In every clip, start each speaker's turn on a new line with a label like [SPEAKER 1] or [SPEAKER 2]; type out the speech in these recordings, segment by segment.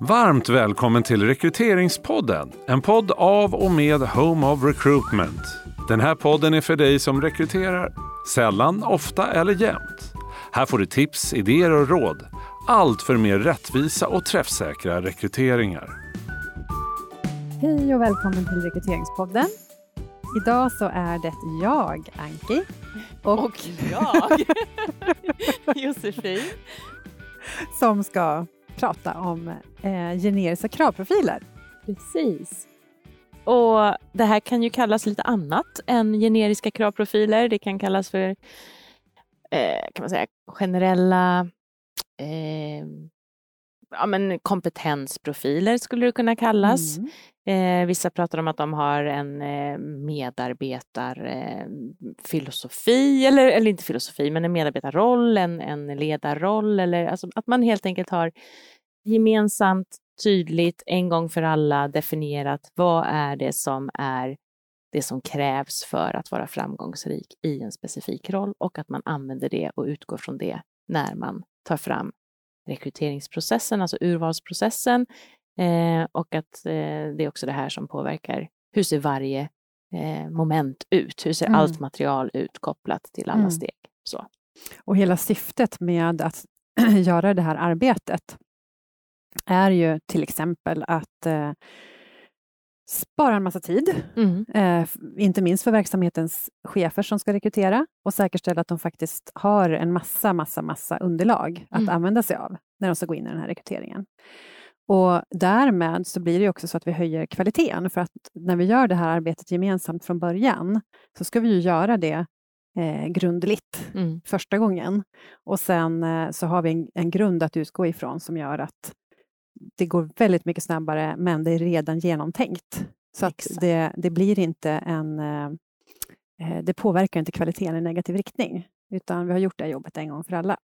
[SPEAKER 1] Varmt välkommen till Rekryteringspodden. En podd av och med Home of Recruitment. Den här podden är för dig som rekryterar sällan, ofta eller jämt. Här får du tips, idéer och råd. Allt för mer rättvisa och träffsäkra rekryteringar.
[SPEAKER 2] Hej och välkommen till Rekryteringspodden. Idag så är det jag, Anki.
[SPEAKER 3] Och, och jag, Josefin.
[SPEAKER 2] Som ska prata om eh, generiska kravprofiler.
[SPEAKER 3] Precis. Och Det här kan ju kallas lite annat än generiska kravprofiler. Det kan kallas för eh, kan man säga, generella eh, ja, men kompetensprofiler skulle det kunna kallas. Mm. Eh, vissa pratar om att de har en eh, medarbetarfilosofi, eh, eller, eller inte filosofi, men en medarbetarroll, en, en ledarroll, eller alltså att man helt enkelt har gemensamt, tydligt, en gång för alla definierat vad är det som är det som krävs för att vara framgångsrik i en specifik roll och att man använder det och utgår från det när man tar fram rekryteringsprocessen, alltså urvalsprocessen eh, och att eh, det är också det här som påverkar hur ser varje eh, moment ut? Hur ser mm. allt material ut kopplat till alla mm. steg? Så.
[SPEAKER 2] Och hela syftet med att göra det här arbetet är ju till exempel att eh, spara en massa tid, mm. eh, inte minst för verksamhetens chefer som ska rekrytera och säkerställa att de faktiskt har en massa, massa, massa underlag att mm. använda sig av när de ska gå in i den här rekryteringen. Och därmed så blir det också så att vi höjer kvaliteten, för att när vi gör det här arbetet gemensamt från början, så ska vi ju göra det eh, grundligt mm. första gången. Och sen eh, så har vi en, en, grund att utgå ifrån som gör att det går väldigt mycket snabbare, men det är redan genomtänkt. Så att det, det blir inte en... Eh, eh, det påverkar inte kvaliteten i negativ riktning, utan vi har gjort det jobbet en gång för alla.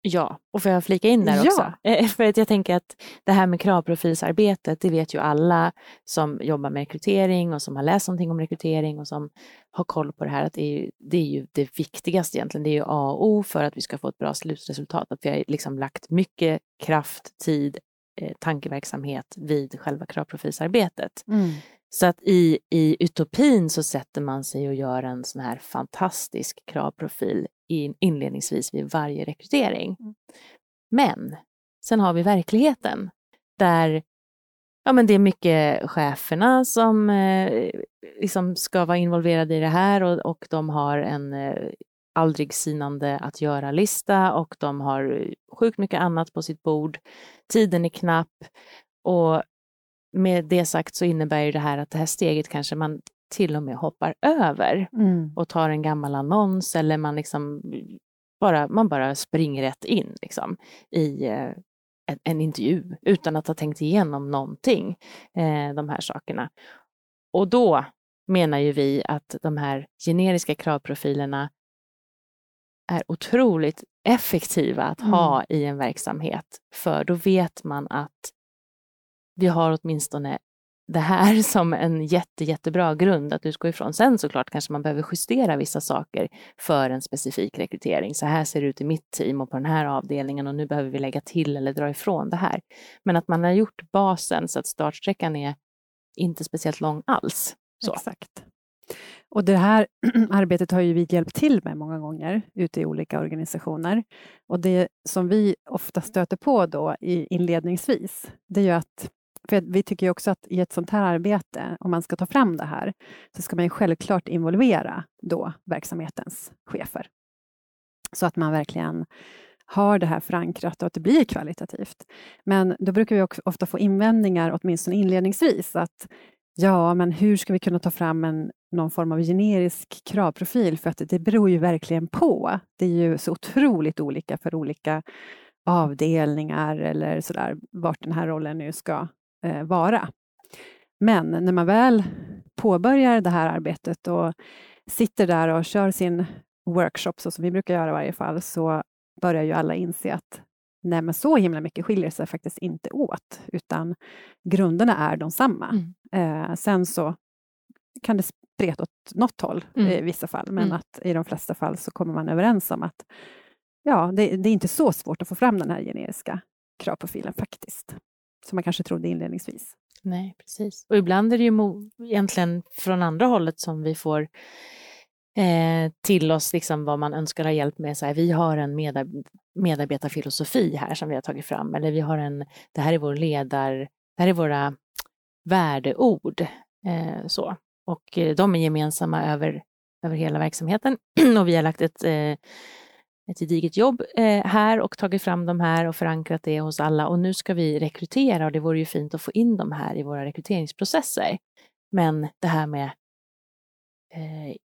[SPEAKER 3] Ja, och får jag flika in där ja. också? Eh, för att jag tänker att det här med kravprofilsarbetet, det vet ju alla som jobbar med rekrytering och som har läst någonting om rekrytering och som har koll på det här, att det är ju det, är ju det viktigaste egentligen. Det är ju A och O för att vi ska få ett bra slutresultat. Att vi har liksom lagt mycket kraft, tid, eh, tankeverksamhet vid själva kravprofilsarbetet. Mm. Så att i, i utopin så sätter man sig och gör en sån här fantastisk kravprofil inledningsvis vid varje rekrytering. Mm. Men sen har vi verkligheten där ja, men det är mycket cheferna som eh, liksom ska vara involverade i det här och, och de har en eh, aldrig sinande att göra-lista och de har sjukt mycket annat på sitt bord. Tiden är knapp och med det sagt så innebär ju det här att det här steget kanske man till och med hoppar över mm. och tar en gammal annons eller man liksom bara, man bara springer rätt in liksom, i eh, en, en, intervju utan att ha tänkt igenom någonting, eh, de här sakerna. Och då menar ju vi att de här generiska kravprofilerna är otroligt effektiva att mm. ha i en verksamhet, för då vet man att vi har åtminstone det här som en jätte, jättebra grund att utgå ifrån. Sen såklart kanske man behöver justera vissa saker för en specifik rekrytering. Så här ser det ut i mitt team och på den här avdelningen och nu behöver vi lägga till eller dra ifrån det här. Men att man har gjort basen så att startsträckan är inte speciellt lång alls. Så.
[SPEAKER 2] Exakt. Och det här arbetet har ju vi hjälpt till med många gånger ute i olika organisationer. Och det som vi ofta stöter på då i inledningsvis, det är ju att för vi tycker också att i ett sånt här arbete, om man ska ta fram det här, så ska man självklart involvera då verksamhetens chefer. Så att man verkligen har det här förankrat och att det blir kvalitativt. Men då brukar vi också ofta få invändningar, åtminstone inledningsvis, att ja, men hur ska vi kunna ta fram en, någon form av generisk kravprofil? För att det beror ju verkligen på. Det är ju så otroligt olika för olika avdelningar eller sådär, vart den här rollen nu ska eh, vara. Men när man väl påbörjar det här arbetet och sitter där och kör sin workshop, så som vi brukar göra i varje fall, så börjar ju alla inse att nej, men så himla mycket skiljer sig faktiskt inte åt, utan grunderna är de samma. Mm. Eh, sen så kan det spreta åt något håll mm. i vissa fall, men mm. att i de flesta fall så kommer man överens om att ja, det, det, är inte så svårt att få fram den här generiska kravprofilen faktiskt, som man kanske trodde inledningsvis.
[SPEAKER 3] Nej, precis. Och ibland är det ju egentligen från andra hållet som vi får eh, till oss liksom vad man önskar ha hjälp med. Så här, vi har en medar medarbetarfilosofi här som vi har tagit fram, eller vi har en, det här är vår ledar, det här är våra värdeord. Eh, så. Och eh, de är gemensamma över, över hela verksamheten och vi har lagt ett eh, ett gediget jobb eh, här och tagit fram de här och förankrat det hos alla och nu ska vi rekrytera och det vore ju fint att få in de här i våra rekryteringsprocesser. Men det här med eh,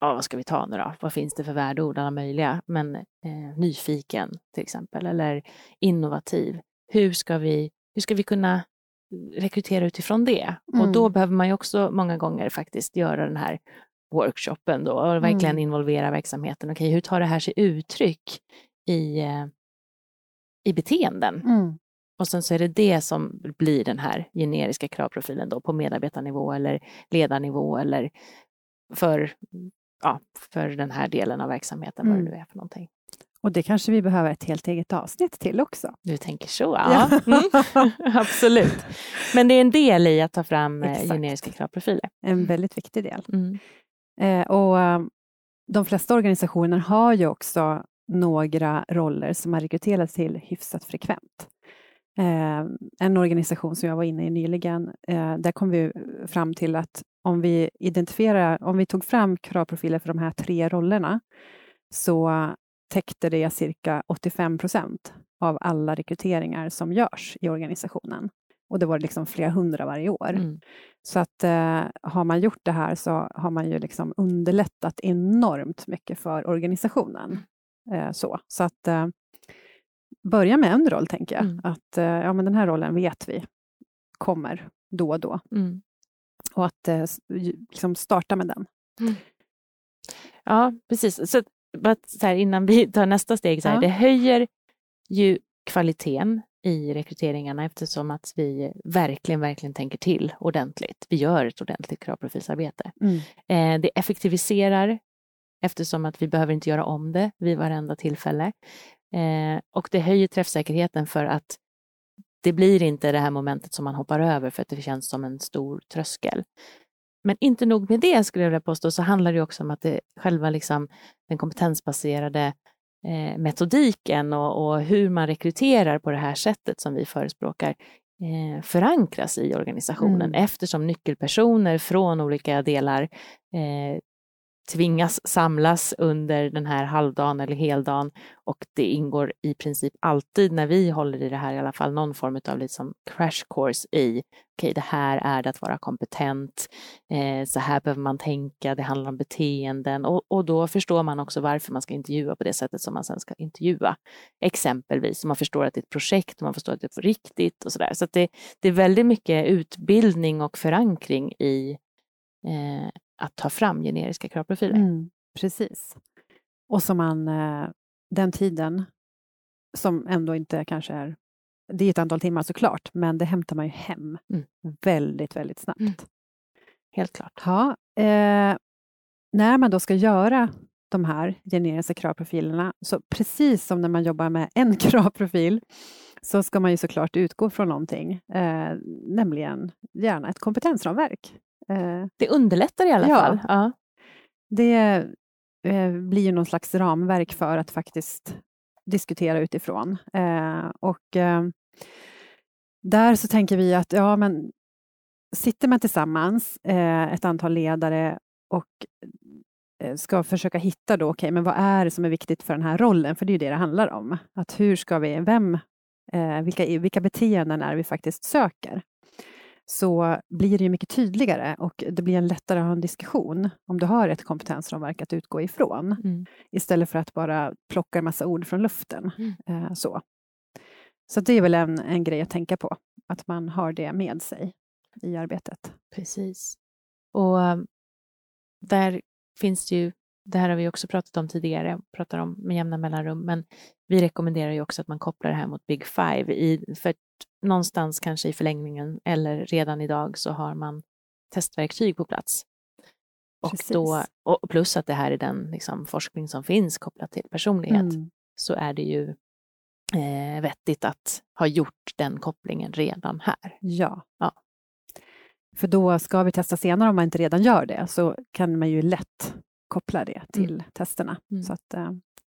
[SPEAKER 3] ja, vad ska vi ta nu då? Vad finns det för värdeord? Alla möjliga. Men eh, nyfiken till exempel, eller innovativ. Hur ska vi, hur ska vi kunna rekrytera utifrån det? Mm. Och då mm. behöver man ju också många gånger faktiskt göra den här workshopen då och verkligen mm. involvera verksamheten. Okej, hur tar det här sig uttryck i, eh, i beteenden? Mm. Och sen så är det det som blir den här generiska kravprofilen då på medarbetarnivå eller ledarnivå eller för, ja, för den här delen av verksamheten, mm. vad det mm. nu är för någonting.
[SPEAKER 2] Och det kanske vi behöver ett helt eget avsnitt till också.
[SPEAKER 3] Du tänker så, ja. Mm. Absolut. Men det är en del i att ta fram eh, Exakt. generiska kravprofiler.
[SPEAKER 2] En väldigt viktig del. Mm. Eh, och eh, de flesta organisationer har ju också några roller som har rekryterats till hyfsat frekvent. Eh, en organisation som jag var inne i nyligen, eh, där kom vi fram till att om vi identifierar, om vi tog fram kravprofiler för de här tre rollerna, så täckte det cirka 85 procent av alla rekryteringar som görs i organisationen. Och det var liksom flera hundra varje år. Mm. Så att eh, har man gjort det här så har man ju liksom underlättat enormt mycket för organisationen. Eh, så. så att eh, börja med en roll, tänker jag. Mm. Att eh, ja, men den här rollen vet vi kommer då och då. Mm. Och att eh, liksom starta med den. Mm.
[SPEAKER 3] Ja, precis. Så, så här, innan vi tar nästa steg, så här, ja. det höjer ju kvaliteten i rekryteringarna eftersom att vi verkligen, verkligen tänker till ordentligt. Vi gör ett ordentligt kravprofilsarbete. Mm. Eh, det effektiviserar eftersom att vi behöver inte göra om det vid varenda tillfälle. Eh, och det höjer träffsäkerheten för att det blir inte det här momentet som man hoppar över för att det känns som en stor tröskel. Men inte nog med det skulle jag vilja påstå, så handlar det också om att det själva liksom, den kompetensbaserade eh, metodiken och, och, hur man rekryterar på det här sättet som vi förespråkar eh, förankras i organisationen mm. eftersom nyckelpersoner från olika delar eh, tvingas samlas under den här halvdagen eller heldagen och det ingår i princip alltid när vi håller i det här i alla fall någon form av liksom crash course i okej, okay, det här är det att vara kompetent, eh, så här behöver man tänka, det handlar om beteenden och, och då förstår man också varför man ska intervjua på det sättet som man sen ska intervjua. Exempelvis, man förstår att det är ett projekt, man förstår att det är på riktigt och så där. Så det, det är väldigt mycket utbildning och förankring i eh, att ta fram generiska kravprofiler. Mm,
[SPEAKER 2] precis. Och som man, eh, den tiden som ändå inte kanske är, det är ett antal timmar såklart, men det hämtar man ju hem mm. väldigt, väldigt snabbt. Mm.
[SPEAKER 3] Helt klart.
[SPEAKER 2] Ja, eh, när man då ska göra de här generiska kravprofilerna, så precis som när man jobbar med en kravprofil, så ska man ju såklart utgå från någonting, eh, nämligen gärna ett kompetensramverk.
[SPEAKER 3] Eh, det underlättar i alla ja, fall. Ja.
[SPEAKER 2] Det eh, blir ju någon slags ramverk för att faktiskt diskutera utifrån. Eh, och där så tänker vi att ja, men sitter man tillsammans, ett antal ledare och ska försöka hitta då, okay, men vad är det som är viktigt för den här rollen? För det är ju det det handlar om. Att hur ska vi, vem, vilka, vilka beteenden är vi faktiskt söker? Så blir det ju mycket tydligare och det blir en lättare att ha en diskussion om du har ett kompetensramverk att utgå ifrån mm. istället för att bara plocka en massa ord från luften. Mm. Eh, så. så det är väl en, en grej att tänka på, att man har det med sig i arbetet.
[SPEAKER 3] Precis. Och um, där finns det ju, det här har vi också pratat om tidigare, pratar om med jämna mellanrum, men vi rekommenderar ju också att man kopplar det här mot Big Five, i, för någonstans kanske i förlängningen eller redan idag så har man testverktyg på plats. Och, då, och plus att det här är den liksom, forskning som finns kopplat till personlighet, mm. så är det ju eh, vettigt att ha gjort den kopplingen redan här.
[SPEAKER 2] Ja.
[SPEAKER 3] ja.
[SPEAKER 2] För då ska vi testa senare om man inte redan gör det, så kan man ju lätt koppla det till mm. testerna. Mm. Så att eh,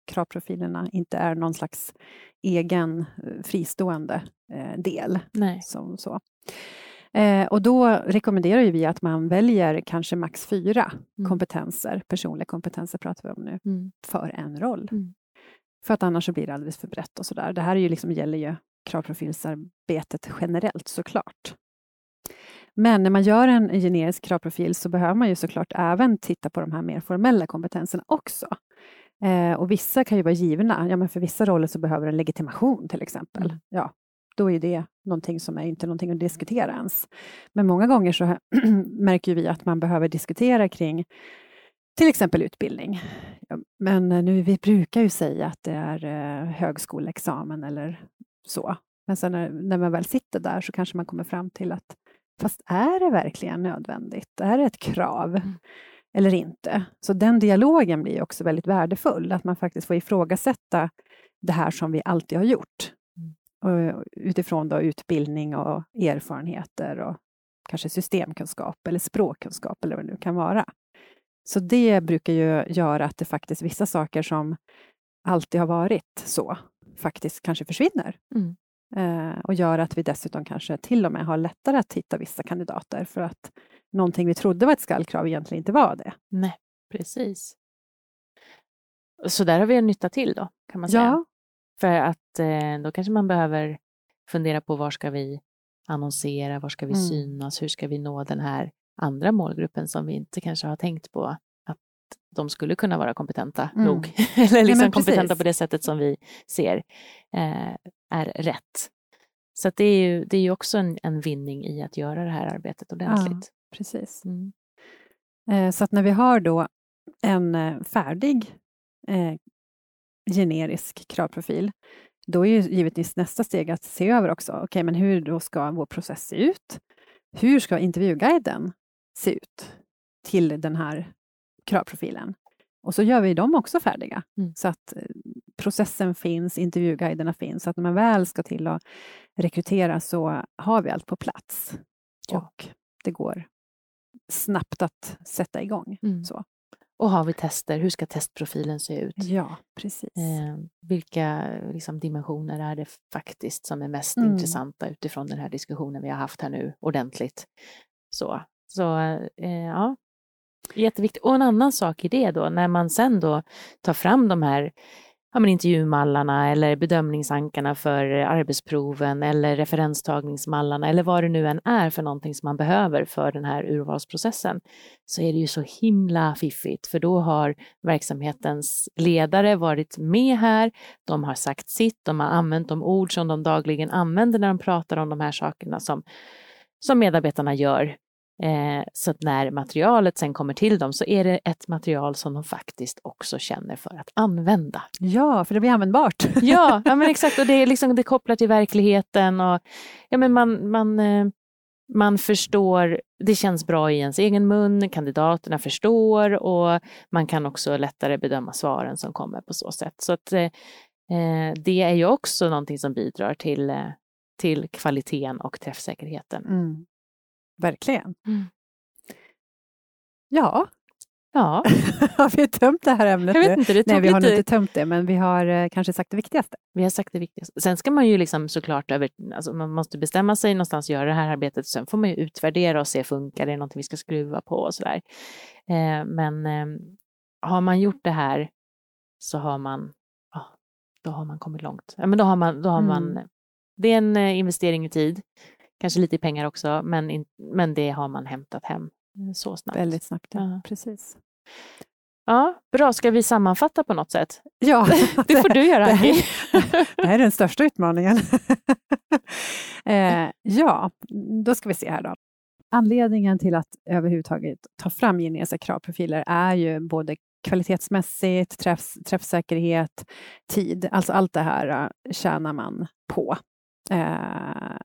[SPEAKER 2] kravprofilerna inte är någon slags egen eh, fristående eh, del.
[SPEAKER 3] Nej.
[SPEAKER 2] Som så. Eh, och då rekommenderar vi att man väljer kanske max fyra mm. kompetenser, personliga kompetenser pratar vi om nu, mm. för en roll. Mm. För att annars blir det alldeles för brett och sådär. Det här är ju liksom, gäller ju kravprofilsarbetet generellt såklart. Men när man gör en generisk kravprofil så behöver man ju såklart även titta på de här mer formella kompetenserna också. Eh, och vissa kan ju vara givna. Ja, men för vissa roller så behöver en legitimation till exempel. Mm. Ja, då är det någonting som är inte någonting att diskutera ens. Men många gånger så märker vi att man behöver diskutera kring till exempel utbildning. Men nu, vi brukar ju säga att det är eh, högskoleexamen eller så. Men sen när, när man väl sitter där så kanske man kommer fram till att fast är det verkligen nödvändigt? Är det ett krav? Mm. Eller inte? Så den dialogen blir också väldigt värdefull, att man faktiskt får ifrågasätta det här som vi alltid har gjort. Mm. utifrån då utbildning och erfarenheter och kanske systemkunskap eller språkkunskap eller vad det nu kan vara. Så det brukar ju göra att det faktiskt vissa saker som alltid har varit så faktiskt kanske försvinner. Mm. Eh, och gör att vi dessutom kanske till och med har lättare att hitta vissa kandidater för att någonting vi trodde var ett skallkrav egentligen inte var det.
[SPEAKER 3] Nej, precis. Så där har vi en nytta till då, kan man säga.
[SPEAKER 2] Ja.
[SPEAKER 3] För att eh, då kanske man behöver fundera på var ska vi annonsera, var ska vi mm. synas, hur ska vi nå den här andra målgruppen som vi inte kanske har tänkt på de skulle kunna vara kompetenta mm. nog, eller liksom ja, kompetenta på det sättet som vi ser eh, är rätt. Så det är ju, det är ju också en, en vinning i att göra det här arbetet ordentligt.
[SPEAKER 2] Ja, precis. Mm. Eh, så att när vi har då en eh, färdig eh, generisk kravprofil, då är ju givetvis nästa steg att se över också, okej, okay, men hur då ska vår process se ut? Hur ska intervjuguiden se ut till den här kravprofilen? Och så gör vi dem också färdiga, mm. så att eh, processen finns, intervjuguiderna finns, så att när man väl ska till att rekrytera så har vi allt på plats. Ja. Och det går snabbt att sätta igång. Mm. Så.
[SPEAKER 3] Och har vi tester, hur ska testprofilen se ut?
[SPEAKER 2] Ja, precis.
[SPEAKER 3] Eh, vilka liksom, dimensioner är det faktiskt som är mest mm. intressanta utifrån den här diskussionen vi har haft här nu ordentligt? Så, så eh, ja, jätteviktigt. Och en annan sak i det då, när man sen då tar fram de här ja, men intervjumallarna eller bedömningsankarna för arbetsproven eller referenstagningsmallarna eller vad det nu än är för någonting som man behöver för den här urvalsprocessen så är det ju så himla fiffigt för då har verksamhetens ledare varit med här, de har sagt sitt, de har använt de ord som de dagligen använder när de pratar om de här sakerna som, som medarbetarna gör Eh, så att när materialet sen kommer till dem så är det ett material som de faktiskt också känner för att använda.
[SPEAKER 2] Ja, för det blir användbart.
[SPEAKER 3] ja, ja men exakt. Och det är liksom det kopplat till verkligheten och ja, men man, man, eh, man förstår, det känns bra i ens egen mun, kandidaterna förstår och man kan också lättare bedöma svaren som kommer på så sätt. Så att, eh, det är ju också någonting som bidrar till, eh, till kvaliteten och träffsäkerheten.
[SPEAKER 2] Mm. Verkligen. Mm. Ja.
[SPEAKER 3] Ja.
[SPEAKER 2] har vi tömt det här ämnet
[SPEAKER 3] Jag vet inte, det
[SPEAKER 2] Nej, vi har nog inte tömt det, men vi har eh, kanske sagt det viktigaste.
[SPEAKER 3] Vi har sagt det viktigaste. Sen ska man ju liksom såklart över, alltså man måste bestämma sig någonstans och göra det här arbetet. Sen får man ju utvärdera och se, funkar det, är någonting vi ska skruva på och sådär. Eh, men eh, har man gjort det här så har man, oh, då har man kommit långt. Ja, men då har man, då har mm. man, det är en eh, investering i tid Kanske lite i pengar också, men, in, men det har man hämtat hem eh, så snabbt.
[SPEAKER 2] Väldigt snabbt, ja. precis.
[SPEAKER 3] Ja, bra. Ska vi sammanfatta på något sätt?
[SPEAKER 2] Ja,
[SPEAKER 3] det får du göra.
[SPEAKER 2] Det här, det här är den största utmaningen. eh, ja, då ska vi se här då. Anledningen till att överhuvudtaget ta fram generiska kravprofiler är ju både kvalitetsmässigt, träff, träffsäkerhet, tid. Alltså allt det här uh, tjänar man på. Eh,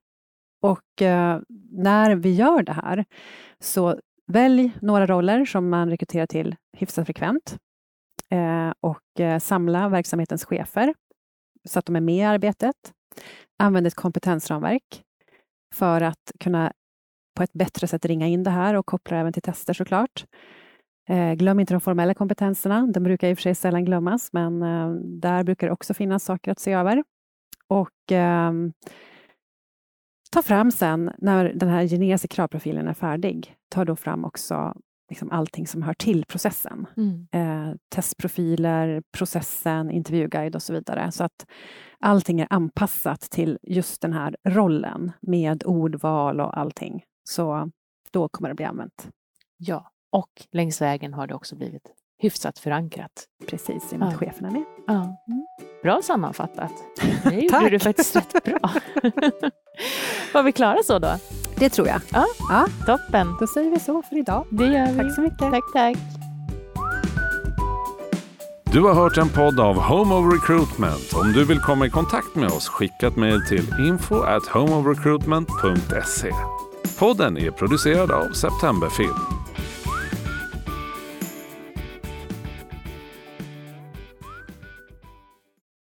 [SPEAKER 2] och eh, när vi gör det här, så välj några roller som man rekryterar till hyfsat frekvent eh, och eh, samla verksamhetens chefer så att de är med i arbetet. Använd ett kompetensramverk för att kunna på ett bättre sätt ringa in det här och koppla även till tester såklart. Eh, glöm inte de formella kompetenserna. De brukar i och för sig sällan glömmas, men eh, där brukar det också finnas saker att se över. Och eh, ta fram sen, när den här generiska kravprofilen är färdig, ta då fram också liksom allting som hör till processen. Mm. Eh, testprofiler, processen, intervjuguide och så vidare. Så att allting är anpassat till just den här rollen med ordval och allting. Så då kommer det bli använt.
[SPEAKER 3] Ja, och längs vägen har det också blivit hyfsat förankrat.
[SPEAKER 2] Precis, i och med att chefen är med.
[SPEAKER 3] Ja. Mm. Bra sammanfattat. Det gjorde du faktiskt rätt bra. Var vi klara så då?
[SPEAKER 2] Det tror jag.
[SPEAKER 3] Ja, ja. Toppen.
[SPEAKER 2] Då säger vi så för idag.
[SPEAKER 3] Det gör vi.
[SPEAKER 2] Tack så mycket.
[SPEAKER 3] Tack, tack.
[SPEAKER 1] Du har hört en podd av Home of Recruitment. Om du vill komma i kontakt med oss, skicka ett mejl till info at homeofrecruitment.se. Podden är producerad av Septemberfilm.